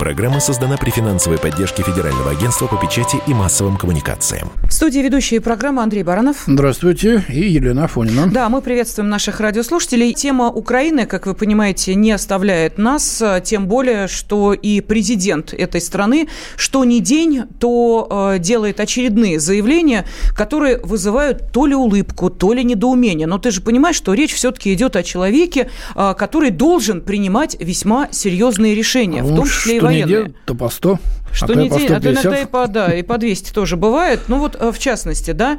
Программа создана при финансовой поддержке Федерального агентства по печати и массовым коммуникациям. В студии ведущие программы Андрей Баранов. Здравствуйте. И Елена Афонина. Да, мы приветствуем наших радиослушателей. Тема Украины, как вы понимаете, не оставляет нас, тем более, что и президент этой страны, что ни день, то э, делает очередные заявления, которые вызывают то ли улыбку, то ли недоумение. Но ты же понимаешь, что речь все-таки идет о человеке, э, который должен принимать весьма серьезные решения, Ну, в том числе и не военные. день, то по 100. Что а не день, а то 150. иногда и по, да, и по 200 тоже бывает. Ну вот, э, в частности, да,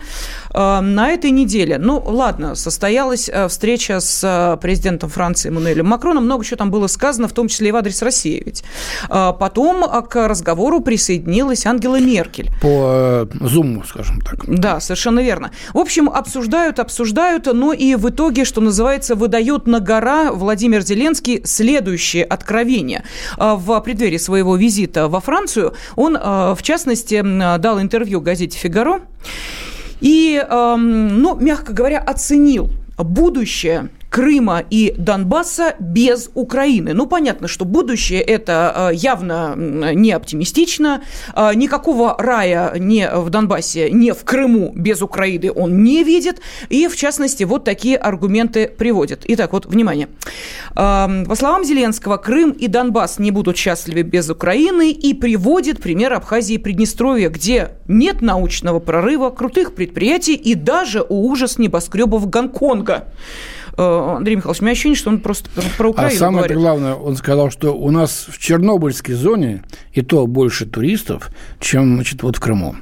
э, на этой неделе, ну ладно, состоялась э, встреча с президентом Франции Эммануэлем Макроном, много чего там было сказано, в том числе и в адрес России ведь. Потом к разговору присоединилась Ангела Меркель. По зуму, скажем так. Да, совершенно верно. В общем, обсуждают, обсуждают, но и в итоге, что называется, выдает на гора Владимир Зеленский следующее откровение. В преддверии своего визита во Францию он, а, в частности, дал интервью газете «Фигаро» и, ам, ну, мягко говоря, оценил будущее Крыма и Донбасса без Украины. Ну, понятно, что будущее это э, явно не оптимистично. Э, Никакого рая не в Донбассе, не в Крыму без Украины он не видит. И, в частности, вот такие аргументы приводит. Итак, вот, внимание. Эм, По словам Зеленского, Крым и Донбасс не будут счастливы без Украины и приводит пример Абхазии и Приднестровья, где нет научного прорыва, крутых предприятий и даже ужас небоскребов Гонконга. Э, Андрей Михайлович, у меня ощущение, что он просто про- А Украину самое говорит. главное, он сказал, что у нас в Чернобыльской зоне и то больше туристов, чем значит, вот в Крыму.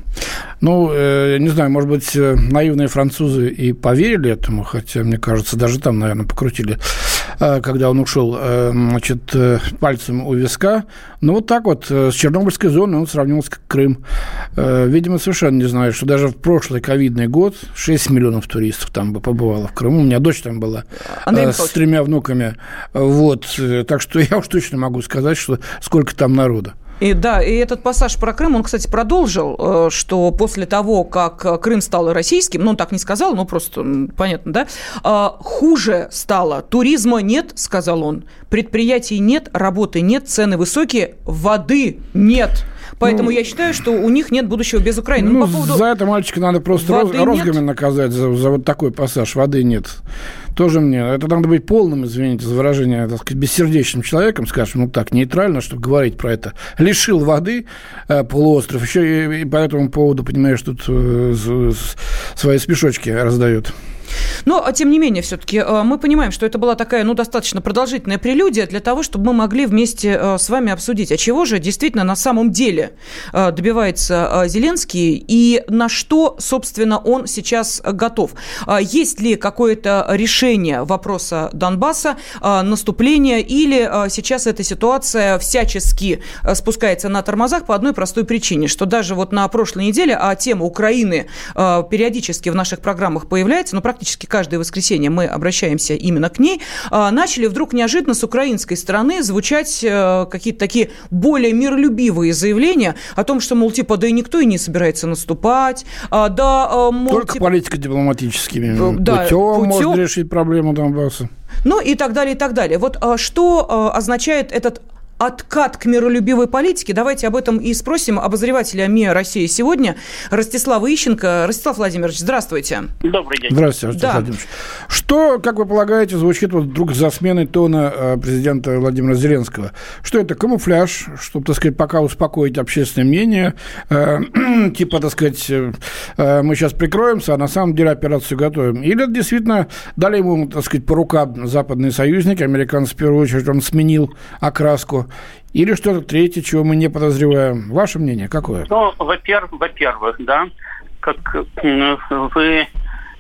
Ну, э, не знаю, может быть, э, наивные французы и поверили этому, хотя, мне кажется, даже там, наверное, покрутили, когда он ушел, э, значит, э, пальцем у виска. Но вот так вот, э, с Чернобыльской зоной он сравнил с Крым. Э, Видимо, совершенно не знаю, что даже в прошлый ковидный год 6 миллионов туристов там бы побывало в Крыму. У меня дочь там была Андрей э, с тремя внуками. Вот. э, Так что я уж точно могу сказать, что сколько там народа. И да, и этот пассаж про Крым, он, кстати, продолжил, э, что после того, как э, Крым стал российским, ну, он так не сказал, ну, просто понятно, да, э, хуже стало. Туризма нет, сказал он, предприятий нет, работы нет, цены высокие, воды нет. Поэтому я считаю, что у них нет будущего без Украины. Ну, по поводу- за это мальчика надо просто роз- розгами наказать, за, за вот такой пассаж. Воды нет. Тоже мне. Это надо быть полным, извините за выражение, так сказать, бессердечным человеком, скажем, ну так, нейтрально, чтобы говорить про это. Лишил воды э, полуостров. Еще и, и по этому поводу, понимаешь, тут э, свои спешочки раздают. Но, а тем не менее, все-таки мы понимаем, что это была такая, ну, достаточно продолжительная прелюдия для того, чтобы мы могли вместе э, с вами обсудить, а чего же действительно на самом деле э, добивается Зеленский и на что, собственно, он сейчас готов. А Есть ли какое-то решение вопроса Донбасса, наступления, или сейчас эта ситуация всячески спускается на тормозах по одной простой причине, что даже вот на прошлой неделе, а тема Украины периодически в наших программах появляется, ну, практически каждое воскресенье мы обращаемся именно к ней, а, начали вдруг неожиданно с украинской стороны звучать э, какие-то такие более миролюбивые заявления о том, что, мол, типа, да и никто и не собирается наступать, а, да, э, мол, Только типа, политико-дипломатическими Э, да, путем, путем. решить проблему Донбасса. ну и так далее, и так далее. Вот а, что означает этот откат к миролюбивой политике. Давайте об этом и спросим обозревателя МИА России сегодня Ростислава Ищенко. Ростислав Владимирович, здравствуйте. Добрый день. Здравствуйте, Ростислав Да. Владимирович. Что, как вы полагаете, звучит вот вдруг за сменой тона э, президента Владимира Зеленского? Что это камуфляж, чтобы, так сказать, пока успокоить общественное мнение, э, типа, так сказать, э, э, мы сейчас прикроемся, а на самом деле операцию готовим? Или это действительно дали ему, так сказать, по рукам западные союзники, американцы в первую очередь, он сменил окраску, или что-то третье, чего мы не подозреваем? Ваше мнение какое? Ну, во-первых, во-первых, да, как вы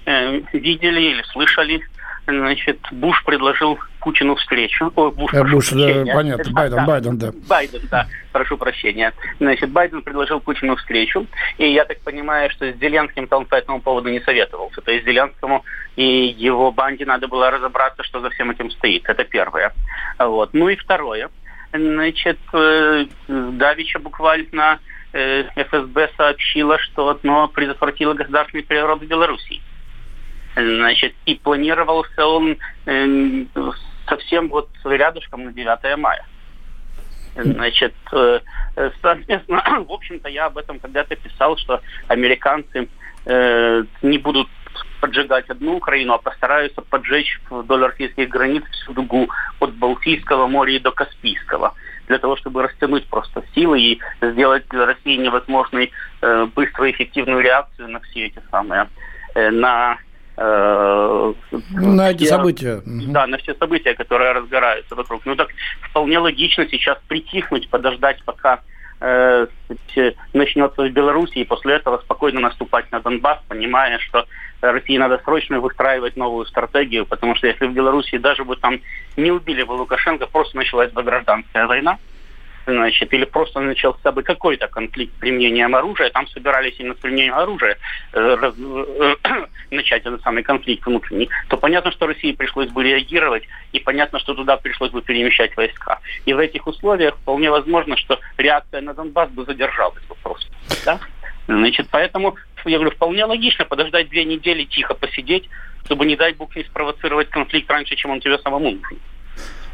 э, видели или слышали, значит, Буш предложил Путину встречу. О, Буш, э, Буш да, понятно, Байден, да, Байден, да. Байден, да, прошу прощения. Значит, Байден предложил Путину встречу, и я так понимаю, что с Зеленским-то он по этому поводу не советовался. То есть Зеленскому и его банде надо было разобраться, что за всем этим стоит. Это первое. Вот. Ну и второе. Значит, э, Давича буквально э, ФСБ сообщила, что одно предотвратило государственный переворот в Беларуси. Значит, и планировался он э, совсем вот рядышком на 9 мая. Значит, соответственно, в общем-то, я об этом когда-то писал, что американцы не будут поджигать одну Украину, а постараются поджечь вдоль российских границ всю дугу от Балтийского моря и до Каспийского для того, чтобы растянуть просто силы и сделать для России невозможной э, быструю эффективную реакцию на все эти самые, э, на Э, на эти события. Да, на все события, которые разгораются вокруг. Ну так вполне логично сейчас притихнуть, подождать, пока э, начнется в Беларуси, и после этого спокойно наступать на Донбасс, понимая, что России надо срочно выстраивать новую стратегию, потому что если в Беларуси даже бы там не убили бы Лукашенко, просто началась бы гражданская война, значит, или просто начался бы какой-то конфликт применением оружия, там собирались именно с применением оружия э, раз, э, начать этот самый конфликт внутренний, то понятно, что России пришлось бы реагировать, и понятно, что туда пришлось бы перемещать войска. И в этих условиях вполне возможно, что реакция на Донбасс бы задержалась бы просто. Да? Значит, поэтому, я говорю, вполне логично подождать две недели, тихо посидеть, чтобы, не дай бог, не спровоцировать конфликт раньше, чем он тебе самому нужен.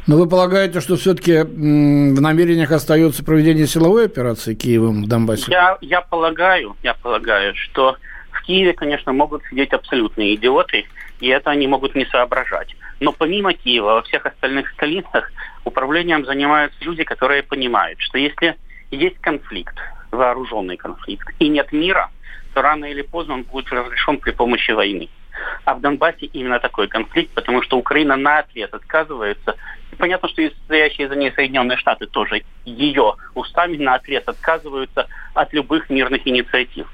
Но вы полагаете, что все-таки в намерениях остается проведение силовой операции Киевом в Донбассе? Я, я полагаю, я полагаю, что в Киеве, конечно, могут сидеть абсолютные идиоты, и это они могут не соображать. Но помимо Киева, во всех остальных столицах управлением занимаются люди, которые понимают, что если есть конфликт, вооруженный конфликт, и нет мира, то рано или поздно он будет разрешен при помощи войны. А в Донбассе именно такой конфликт, потому что Украина на ответ отказывается. И понятно, что и стоящие за ней Соединенные Штаты тоже ее устами на ответ отказываются от любых мирных инициатив.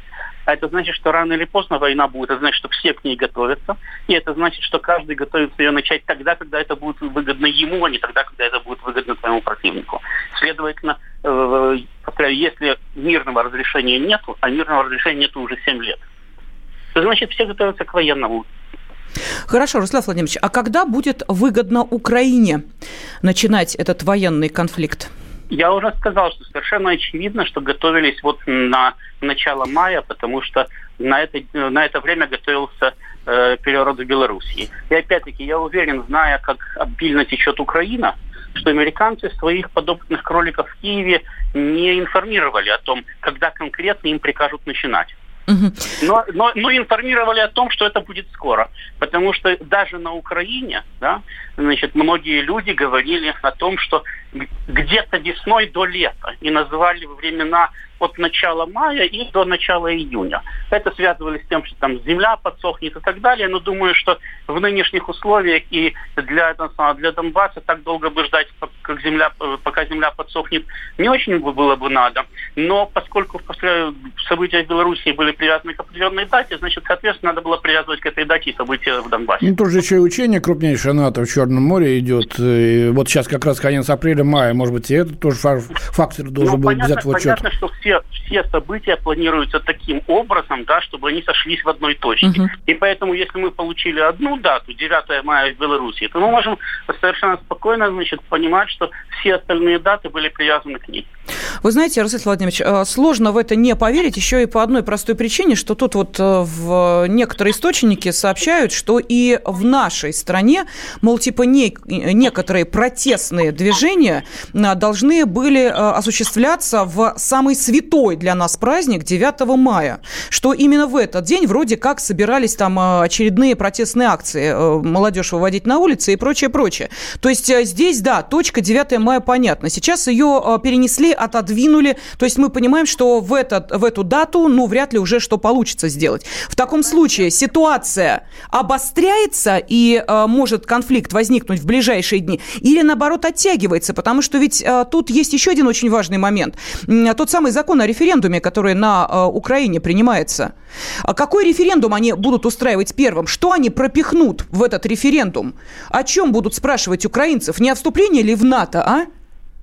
А это значит, что рано или поздно война будет. Это значит, что все к ней готовятся. И это значит, что каждый готовится ее начать тогда, когда это будет выгодно ему, а не тогда, когда это будет выгодно своему противнику. Следовательно, э, повторяю, если мирного разрешения нету, а мирного разрешения нету уже 7 лет, то значит все готовятся к военному. Хорошо, Руслан Владимирович, а когда будет выгодно Украине начинать этот военный конфликт? Я уже сказал, что совершенно очевидно, что готовились вот на начало мая, потому что на это, на это время готовился э, переворот в Белоруссии. И опять-таки, я уверен, зная, как обильно течет Украина, что американцы своих подопытных кроликов в Киеве не информировали о том, когда конкретно им прикажут начинать. Но, но, но информировали о том, что это будет скоро. Потому что даже на Украине, да, значит, многие люди говорили о том, что где-то весной до лета. И называли времена от начала мая и до начала июня. Это связывали с тем, что там земля подсохнет и так далее, но думаю, что в нынешних условиях и для, для Донбасса так долго бы ждать, как земля, пока земля подсохнет, не очень было бы надо. Но поскольку события в Беларуси были привязаны к определенной дате, значит, соответственно, надо было привязывать к этой дате и события в Донбассе. Ну, тоже еще и учение крупнейшее НАТО в Черном море идет. И вот сейчас как раз конец апреля-мая, может быть, и это тоже фактор должен ну, был понятно, взять в учет. Понятно, что все все, все события планируются таким образом, да, чтобы они сошлись в одной точке. Угу. И поэтому, если мы получили одну дату, 9 мая в Беларуси, то мы можем совершенно спокойно значит, понимать, что все остальные даты были привязаны к ней. Вы знаете, Руслан Владимирович, э, сложно в это не поверить еще и по одной простой причине, что тут вот э, в некоторые источники сообщают, что и в нашей стране, мол, типа не, некоторые протестные движения э, должны были осуществляться в самый святой для нас праздник 9 мая, что именно в этот день вроде как собирались там очередные протестные акции, молодежь выводить на улицы и прочее, прочее. То есть здесь, да, точка 9 мая понятна. Сейчас ее перенесли, отодвинули отодвинули. То есть мы понимаем, что в, этот, в эту дату, ну, вряд ли уже что получится сделать. В таком случае ситуация обостряется и э, может конфликт возникнуть в ближайшие дни, или наоборот оттягивается, потому что ведь э, тут есть еще один очень важный момент. Тот самый закон о референдуме, который на э, Украине принимается. А какой референдум они будут устраивать первым? Что они пропихнут в этот референдум? О чем будут спрашивать украинцев? Не о вступлении ли в НАТО, а?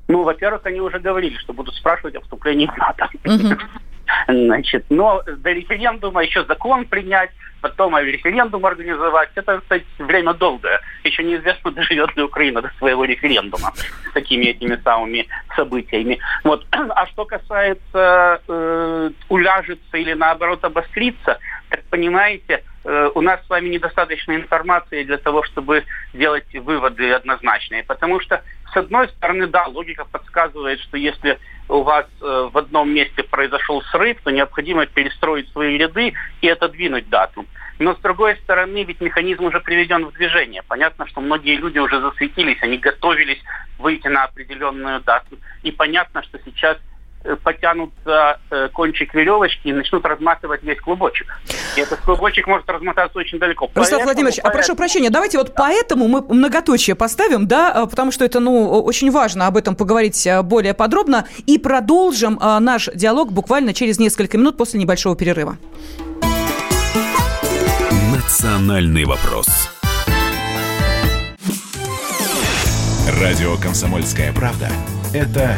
Ну, во-первых, они уже говорили, что будут спрашивать о вступлении в НАТО. Значит, но до референдума еще закон принять, потом референдум организовать. Это, кстати, время долгое. Еще неизвестно, доживет ли Украина до своего референдума с такими этими самыми событиями. Вот. А что касается э, уляжется или наоборот обостриться, так понимаете, у нас с вами недостаточно информации для того, чтобы делать выводы однозначные. Потому что, с одной стороны, да, логика подсказывает, что если у вас э, в одном месте произошел срыв, то необходимо перестроить свои ряды и отодвинуть дату. Но с другой стороны, ведь механизм уже приведен в движение. Понятно, что многие люди уже засветились, они готовились выйти на определенную дату. И понятно, что сейчас Э, потянут за э, кончик веревочки и начнут разматывать весь клубочек. И этот клубочек может размотаться очень далеко. Рустам Владимирович, поэтому... а прошу прощения, давайте вот поэтому мы многоточие поставим, да, э, потому что это, ну, очень важно об этом поговорить более подробно, и продолжим наш диалог буквально через несколько минут после небольшого перерыва. Национальный вопрос. Радио «Комсомольская правда» — это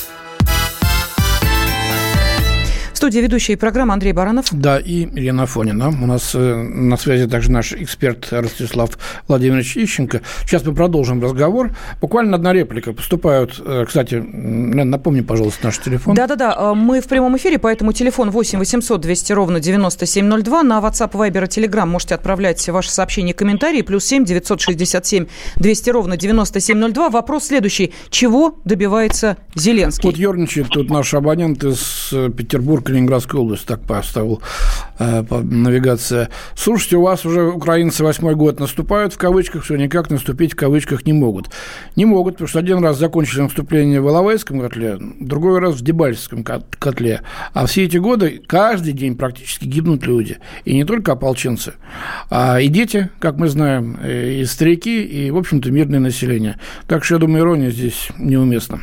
студии ведущая программы Андрей Баранов. Да, и Елена Фонина. У нас э, на связи также наш эксперт Ростислав Владимирович Ищенко. Сейчас мы продолжим разговор. Буквально одна реплика. Поступают, э, кстати, напомни, пожалуйста, наш телефон. Да-да-да, э, мы в прямом эфире, поэтому телефон 8 800 200 ровно 9702. На WhatsApp, Viber и Telegram можете отправлять ваши сообщения и комментарии. Плюс 7 967 200 ровно 9702. Вопрос следующий. Чего добивается Зеленский? Вот ерничает тут наш абонент из Петербурга Калининградской области, так поставил э, навигация. Слушайте, у вас уже украинцы восьмой год наступают в кавычках, все никак наступить в кавычках не могут. Не могут, потому что один раз закончили наступление в Иловайском котле, другой раз в Дебальском котле. А все эти годы каждый день практически гибнут люди. И не только ополченцы, а и дети, как мы знаем, и старики, и, в общем-то, мирное население. Так что, я думаю, ирония здесь неуместна.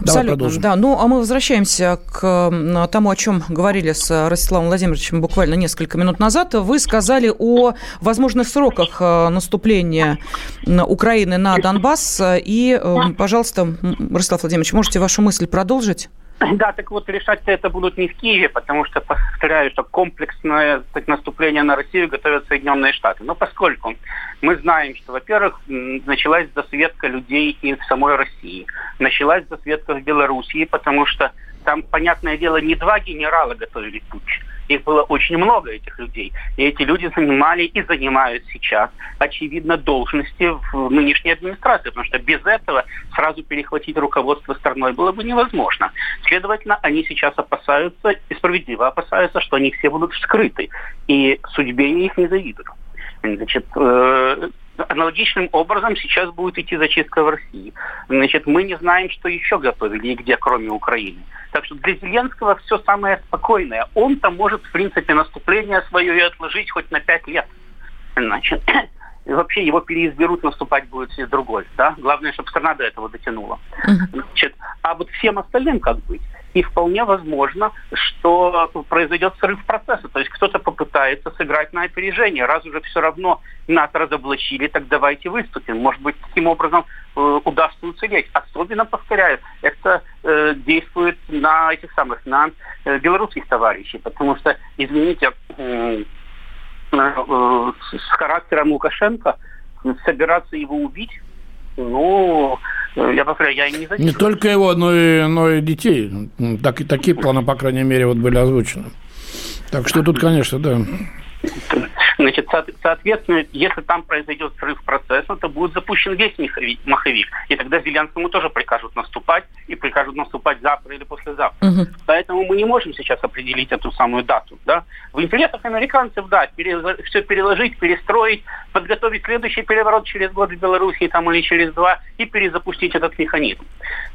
Абсолютно, да. Ну, а мы возвращаемся к тому, о чем говорили с Ростиславом Владимировичем буквально несколько минут назад. Вы сказали о возможных сроках э, наступления Украины на Донбасс. И, э, пожалуйста, Ростислав Владимирович, можете вашу мысль продолжить? Да, так вот, решать это будут не в Киеве, потому что, повторяю, что комплексное так, наступление на Россию готовят Соединенные Штаты. Но поскольку мы знаем, что, во-первых, началась засветка людей и в самой России, началась засветка в Белоруссии, потому что там, понятное дело, не два генерала готовили путь. Их было очень много, этих людей. И эти люди занимали и занимают сейчас, очевидно, должности в нынешней администрации, потому что без этого сразу перехватить руководство страной было бы невозможно. Следовательно, они сейчас опасаются, и справедливо опасаются, что они все будут вскрыты. И судьбе их не завидуют. Значит, э, Аналогичным образом сейчас будет идти зачистка в России. Значит, мы не знаем, что еще готовили и где, кроме Украины. Так что для Зеленского все самое спокойное. Он-то может, в принципе, наступление свое и отложить хоть на пять лет. Значит, и вообще его переизберут, наступать будет все другой. Да? Главное, чтобы страна до этого дотянула. Значит, а вот всем остальным как быть? И вполне возможно, что произойдет срыв процесса. То есть кто-то попытается сыграть на опережение. Раз уже все равно нас разоблачили, так давайте выступим. Может быть, таким образом э, удастся уцелеть. Особенно, повторяю, это э, действует на этих самых, на э, белорусских товарищей. Потому что, извините, э, э, с характером Лукашенко собираться его убить, ну, Я повторяю, я не Не только его, но и, но и детей. Ну, Так, и такие планы, по крайней мере, вот были озвучены. Так что тут, конечно, да. Значит, со- соответственно, если там произойдет срыв процесса, то будет запущен весь маховик. И тогда Зеленскому тоже прикажут наступать, и прикажут наступать завтра или послезавтра. Поэтому мы не можем сейчас определить эту самую дату. Да? В интересах американцев, да, все переложить, перестроить, подготовить следующий переворот через год в Беларуси там, или через два и перезапустить этот механизм.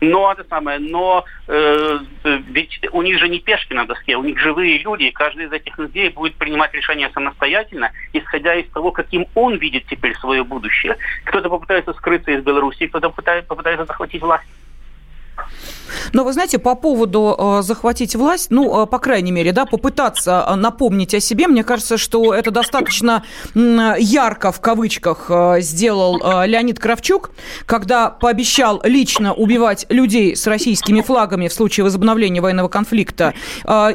Но это самое, но э, ведь у них же не пешки на доске, у них живые люди, и каждый из этих людей будет принимать решения самостоятельно, исходя из того, каким он видит теперь свое будущее. Кто-то попытается скрыться из Беларуси, кто-то попытается, захватить власть. Но вы знаете, по поводу э, захватить власть, ну, э, по крайней мере, да, попытаться э, напомнить о себе, мне кажется, что это достаточно ярко, в кавычках, сделал Леонид Кравчук, когда пообещал лично убивать людей с российскими флагами в случае возобновления военного конфликта,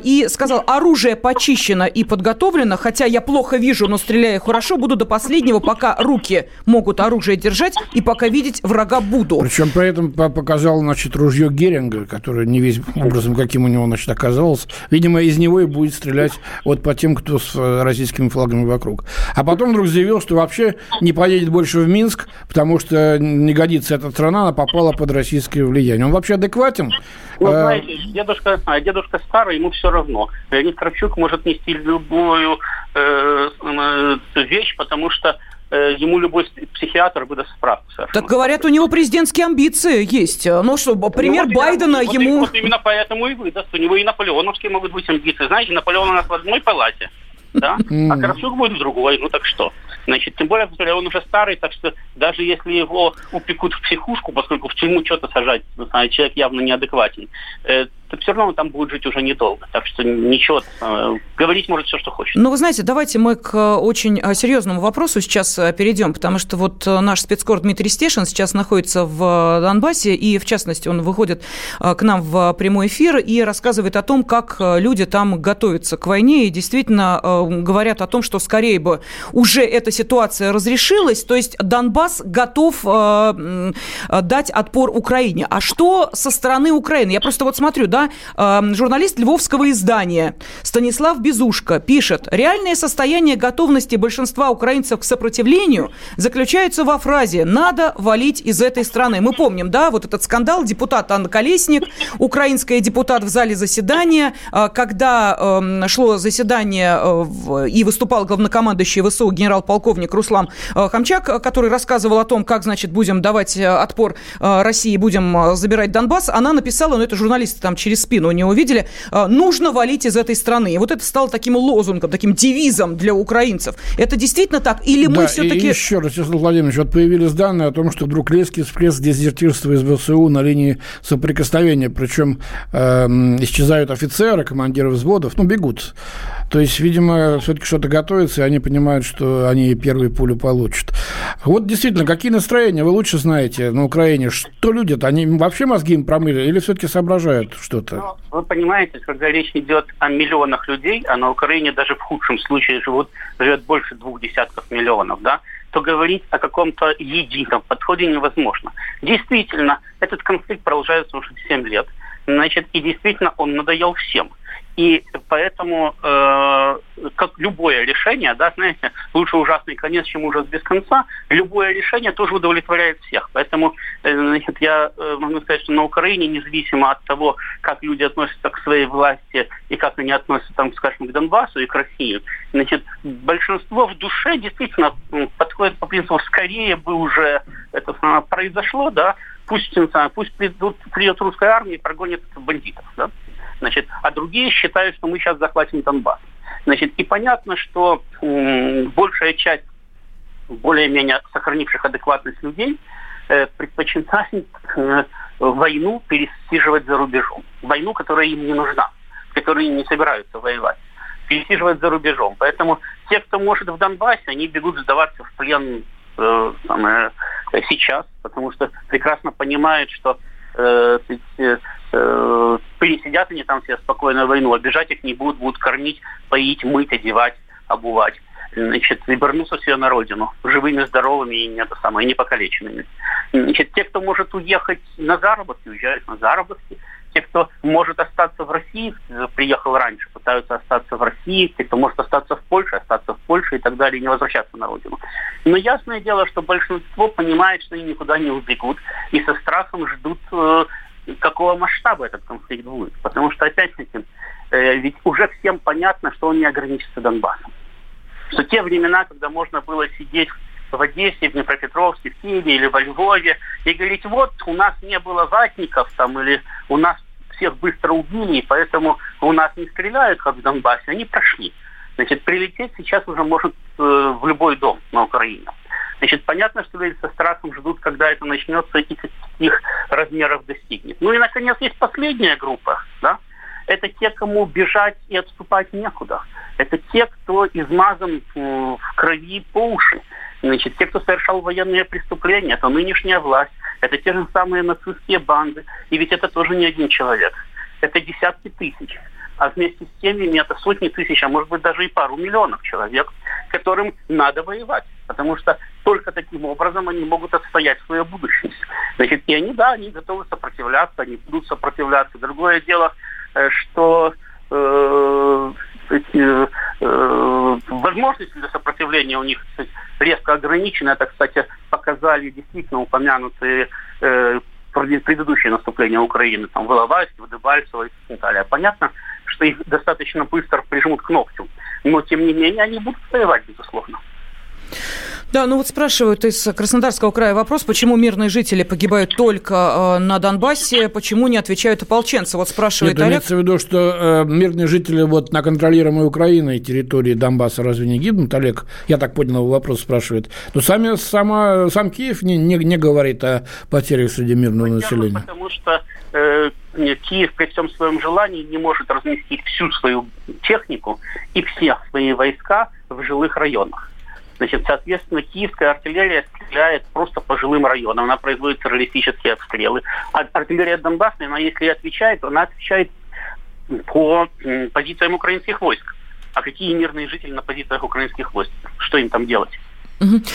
и сказал, оружие почищено и подготовлено, хотя я плохо вижу, но стреляю хорошо, буду до последнего, пока руки могут оружие держать и пока видеть врага буду. Причем при этом по- показал, значит, ружье Геринга, которое не весь образом, каким у него, значит, оказалось. Видимо, из него и будет стрелять вот по тем, кто с э, российскими флагами вокруг. А потом вдруг заявил, что вообще не поедет больше в Минск, потому что не годится эта страна, она попала под российское влияние. Он вообще адекватен? Ну, знаете, дедушка, а, дедушка старый, ему все равно. Леонид Кравчук может нести любую э, э, вещь, потому что ему любой психиатр выдаст справку. совершенно. Так говорят, у него президентские амбиции есть. Ну что, пример Ну, вот Байдена вот ему... Вот именно поэтому и выдаст. У него и наполеоновские могут быть амбиции. Знаете, Наполеон у нас в одной палате, да? А Кравчук будет в другой. Ну так что? Значит, тем более, повторяю, он уже старый, так что даже если его упекут в психушку, поскольку в тюрьму что-то сажать, знаете, человек явно неадекватен, э, то все равно он там будет жить уже недолго. Так что ничего, э, говорить может все, что хочет. Ну, вы знаете, давайте мы к э, очень э, серьезному вопросу сейчас перейдем, потому что вот наш спецкор Дмитрий Стешин сейчас находится в Донбассе, и, в частности, он выходит к нам в прямой эфир и рассказывает о том, как люди там готовятся к войне, и действительно говорят о том, что скорее бы уже эта ситуация разрешилась, то есть Донбасс готов дать отпор Украине. А что со стороны Украины? Я просто вот смотрю, да, э, журналист львовского издания Станислав Безушко пишет, реальное состояние готовности большинства украинцев к сопротивлению заключается во фразе «надо валить из этой страны». Мы помним, да, вот этот скандал, депутат Анна Колесник, украинская депутат в зале заседания, э, когда э, шло заседание э, и выступал главнокомандующий ВСУ генерал-полковник Руслан э, Хамчак, который рассказывал о том, как, значит, будем давать отпор э, России, будем забирать Донбасс, она написала, ну это журналисты там через спину не увидели, э, нужно валить из этой страны. И вот это стало таким лозунгом, таким девизом для украинцев. Это действительно так? Или мы Да, все-таки... и еще раз, Вячеслав Владимирович, вот появились данные о том, что вдруг резкий всплеск дезертирства из ВСУ на линии соприкосновения, причем эм, исчезают офицеры, командиры взводов, ну, бегут. То есть, видимо, все-таки что-то готовится, и они понимают, что они первые пулю получат. Вот действительно, какие настроения вы лучше знаете на Украине? Что люди-то, они вообще мозги им промыли или все-таки соображают что-то? Ну, вы понимаете, когда речь идет о миллионах людей, а на Украине даже в худшем случае живут, живет больше двух десятков миллионов, да, то говорить о каком-то едином подходе невозможно. Действительно, этот конфликт продолжается уже 7 лет. Значит, и действительно он надоел всем. И поэтому, э, как любое решение, да, знаете, лучше ужасный конец, чем ужас без конца, любое решение тоже удовлетворяет всех. Поэтому, э, значит, я э, могу сказать, что на Украине, независимо от того, как люди относятся к своей власти и как они относятся, там, скажем, к Донбассу и к России, значит, большинство в душе действительно подходит по принципу, скорее бы уже это произошло, да, пусть, пусть придут, придет русская армия и прогонит бандитов, да. Значит, а другие считают, что мы сейчас захватим Донбасс. Значит, и понятно, что м, большая часть более-менее сохранивших адекватность людей э, предпочитает э, войну пересиживать за рубежом. Войну, которая им не нужна, которые не собираются воевать. Пересиживать за рубежом. Поэтому те, кто может в Донбассе, они бегут сдаваться в плен э, самое, э, сейчас, потому что прекрасно понимают, что э, э, э, пересидят они там все спокойно войну, обижать их не будут, будут кормить, поить, мыть, одевать, обувать. Значит, и вернутся все на родину, живыми, здоровыми и не, это самое, не покалеченными. Значит, те, кто может уехать на заработки, уезжают на заработки. Те, кто может остаться в России, э, приехал раньше, пытаются остаться в России. Те, кто может остаться в Польше, остаться в Польше и так далее, и не возвращаться на родину. Но ясное дело, что большинство понимает, что они никуда не убегут, и со страхом ждут, э, какого масштаба этот конфликт будет. Потому что, опять-таки, э, ведь уже всем понятно, что он не ограничится Донбассом. Что те времена, когда можно было сидеть в Одессе, в Днепропетровске, в Киеве или во Львове и говорить, вот у нас не было ватников там или у нас всех быстро убили, и поэтому у нас не стреляют, как в Донбассе, они прошли. Значит, прилететь сейчас уже может э, в любой дом на Украине. Значит, понятно, что люди со страхом ждут, когда это начнется и каких размеров достигнет. Ну и, наконец, есть последняя группа, да, это те, кому бежать и отступать некуда. Это те, кто измазан в крови по уши. Значит, те, кто совершал военные преступления, это нынешняя власть, это те же самые нацистские банды. И ведь это тоже не один человек. Это десятки тысяч. А вместе с теми это сотни тысяч, а может быть даже и пару миллионов человек, которым надо воевать. Потому что только таким образом они могут отстоять свое будущее. Значит, и они, да, они готовы сопротивляться, они будут сопротивляться. Другое дело, э, что э, э, э, возможности для сопротивления у них резко ограничены. Это, кстати, показали действительно упомянутые э, предыдущие наступления Украины, там, в Иловайске, в Дебальцево и так далее. Понятно, что их достаточно быстро прижмут к ногтю. Но, тем не менее, они будут воевать, безусловно. Да, ну вот спрашивают из Краснодарского края вопрос, почему мирные жители погибают только э, на Донбассе, почему не отвечают ополченцы? Вот спрашивает Нет, Олег. имеется в виду, что э, мирные жители вот на контролируемой Украиной территории Донбасса разве не гибнут, Олег? Я так понял, его вопрос спрашивает. Но сами, сама, сам Киев не, не, не говорит о потерях среди мирного Во-первых, населения. Потому что э, Киев при всем своем желании не может разместить всю свою технику и всех свои войска в жилых районах. Значит, соответственно, киевская артиллерия стреляет просто по жилым районам. Она производит террористические обстрелы. А артиллерия Донбасса, она если отвечает, то она отвечает по позициям украинских войск. А какие мирные жители на позициях украинских войск? Что им там делать?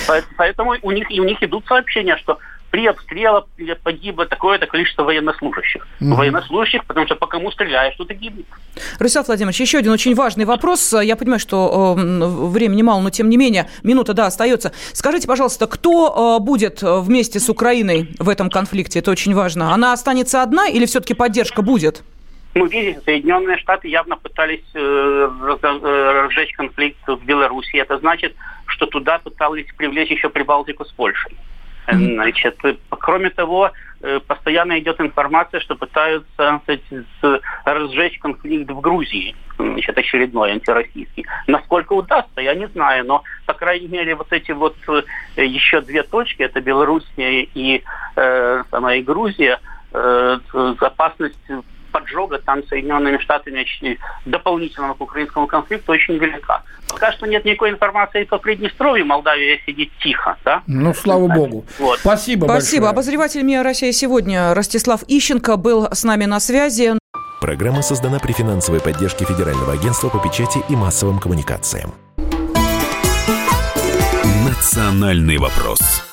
По- Поэтому у них, и у них идут сообщения, что при обстрелах погибло такое-то количество военнослужащих. Военнослужащих, потому что по кому стреляешь, и гибнет. Рустам Владимирович, еще один очень важный вопрос. Я понимаю, что э, времени мало, но тем не менее, минута, да, остается. Скажите, пожалуйста, кто э, будет э, вместе с Украиной в этом конфликте? Это очень важно. Она останется одна или все-таки поддержка будет? Ну, видите, Соединенные Штаты явно пытались э, э, разжечь конфликт в Беларуси. Это значит, что туда пытались привлечь еще Прибалтику с Польшей. Значит, кроме того, э, постоянно идет информация, что пытаются с- разжечь конфликт в Грузии, значит, очередной антироссийский. Насколько удастся, я не знаю, но, по крайней мере, вот эти вот э, еще две точки, это Белоруссия и, э, сама и Грузия, э, опасность поджога там Соединенными Штатами оч- дополнительного к украинскому конфликту очень велика. Пока что нет никакой информации по Приднестровью, Молдавия сидит тихо, да? Ну, слава богу. Вот. Спасибо, Спасибо. большое. Обозреватель МИА «Россия сегодня» Ростислав Ищенко был с нами на связи. Программа создана при финансовой поддержке Федерального агентства по печати и массовым коммуникациям. «Национальный вопрос»